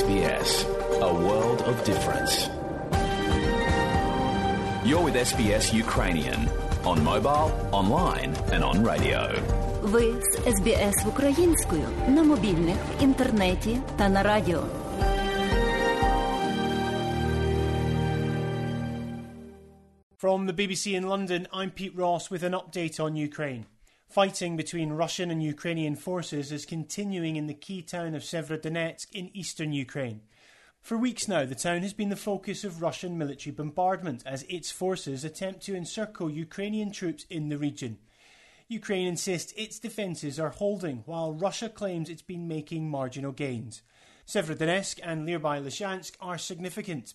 SBS, a world of difference. You're with SBS Ukrainian on mobile, online and on radio. Ви з СБС українською на мобільних, інтернеті та на радіо. From the BBC in London, I'm Pete Ross with an update on Ukraine. Fighting between Russian and Ukrainian forces is continuing in the key town of Severodonetsk in eastern Ukraine. For weeks now, the town has been the focus of Russian military bombardment as its forces attempt to encircle Ukrainian troops in the region. Ukraine insists its defences are holding, while Russia claims it's been making marginal gains. Severodonetsk and nearby Lysychansk are significant.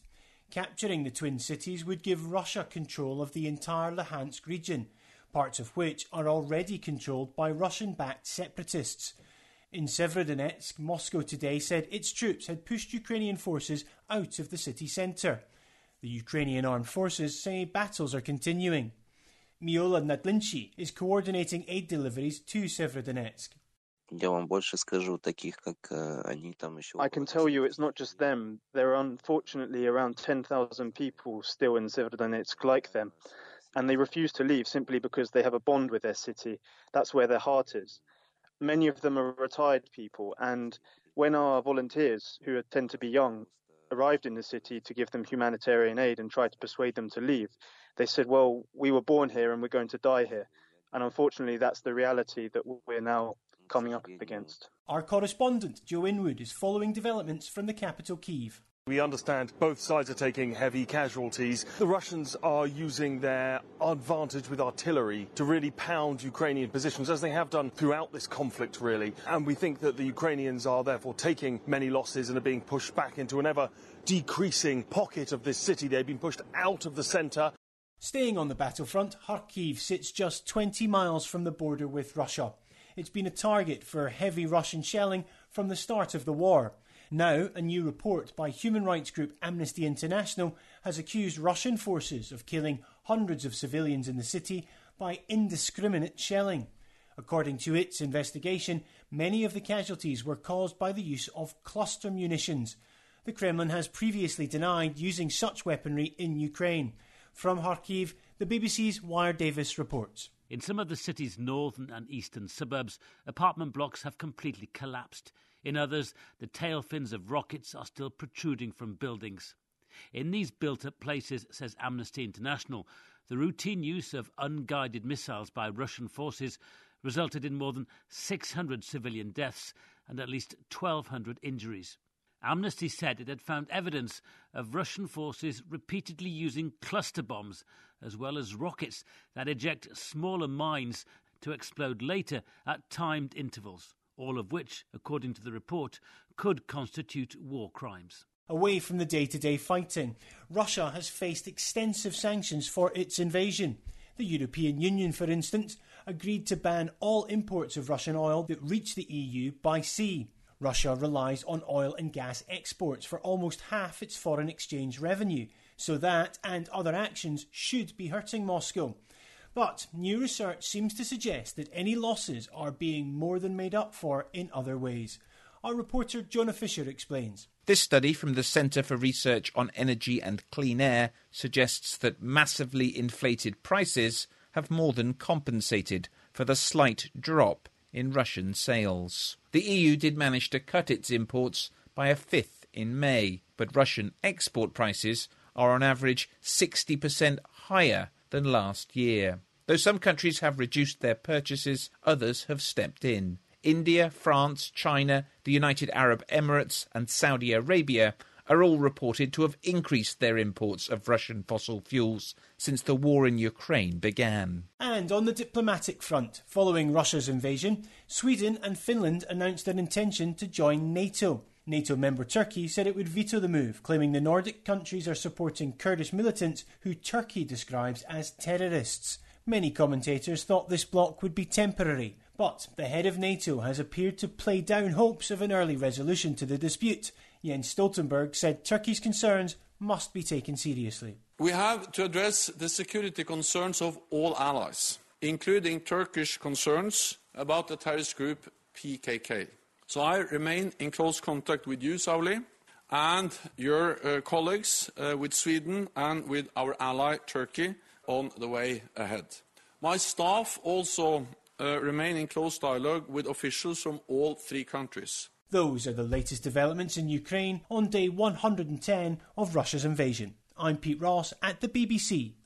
Capturing the twin cities would give Russia control of the entire Luhansk region, parts of which are already controlled by Russian backed separatists. In Severodonetsk, Moscow today said its troops had pushed Ukrainian forces out of the city centre. The Ukrainian armed forces say battles are continuing. Miola Nadlinchy is coordinating aid deliveries to Severodonetsk. I can tell you it's not just them. There are unfortunately around 10,000 people still in Severodonetsk like them. And they refuse to leave simply because they have a bond with their city. That's where their heart is. Many of them are retired people. And when our volunteers, who tend to be young, arrived in the city to give them humanitarian aid and tried to persuade them to leave, they said, Well, we were born here and we're going to die here. And unfortunately, that's the reality that we're now coming up against. Our correspondent, Joe Inwood, is following developments from the capital, Kiev. We understand both sides are taking heavy casualties. The Russians are using their advantage with artillery to really pound Ukrainian positions, as they have done throughout this conflict, really. And we think that the Ukrainians are therefore taking many losses and are being pushed back into an ever decreasing pocket of this city. They've been pushed out of the centre. Staying on the battlefront, Kharkiv sits just 20 miles from the border with Russia. It's been a target for heavy Russian shelling from the start of the war. Now, a new report by human rights group Amnesty International has accused Russian forces of killing hundreds of civilians in the city by indiscriminate shelling. According to its investigation, many of the casualties were caused by the use of cluster munitions. The Kremlin has previously denied using such weaponry in Ukraine. From Kharkiv, the BBC's Wyre Davies reports. In some of the city's northern and eastern suburbs, apartment blocks have completely collapsed. In others, the tail fins of rockets are still protruding from buildings. In these built up places, says Amnesty International, the routine use of unguided missiles by Russian forces resulted in more than 600 civilian deaths and at least 1,200 injuries. Amnesty said it had found evidence of Russian forces repeatedly using cluster bombs as well as rockets that eject smaller mines to explode later at timed intervals, all of which, according to the report, could constitute war crimes. Away from the day to day fighting, Russia has faced extensive sanctions for its invasion. The European Union, for instance, agreed to ban all imports of Russian oil that reach the EU by sea. Russia relies on oil and gas exports for almost half its foreign exchange revenue, so that and other actions should be hurting Moscow. But new research seems to suggest that any losses are being more than made up for in other ways. Our reporter Jonah Fisher explains. This study from the Centre for Research on Energy and Clean Air suggests that massively inflated prices have more than compensated for the slight drop in Russian sales. The EU did manage to cut its imports by a fifth in May, but Russian export prices are on average 60% higher than last year. Though some countries have reduced their purchases, others have stepped in. India, France, China, the United Arab Emirates, and Saudi Arabia are all reported to have increased their imports of Russian fossil fuels since the war in Ukraine began. And on the diplomatic front, following Russia's invasion, Sweden and Finland announced their intention to join NATO. NATO member Turkey said it would veto the move, claiming the Nordic countries are supporting Kurdish militants who Turkey describes as terrorists. Many commentators thought this block would be temporary, but the head of NATO has appeared to play down hopes of an early resolution to the dispute. Jens Stoltenberg said Turkey's concerns must be taken seriously. We have to address the security concerns of all allies, including Turkish concerns about the terrorist group PKK. So I remain in close contact with you, Sauli. and your uh, colleagues uh, with Sweden and with our ally Turkey on the way ahead. My staff also uh, remain in close dialogue with officials from all three countries. Those are the latest developments in Ukraine on day 110 of Russia's invasion. I'm Pete Ross at the BBC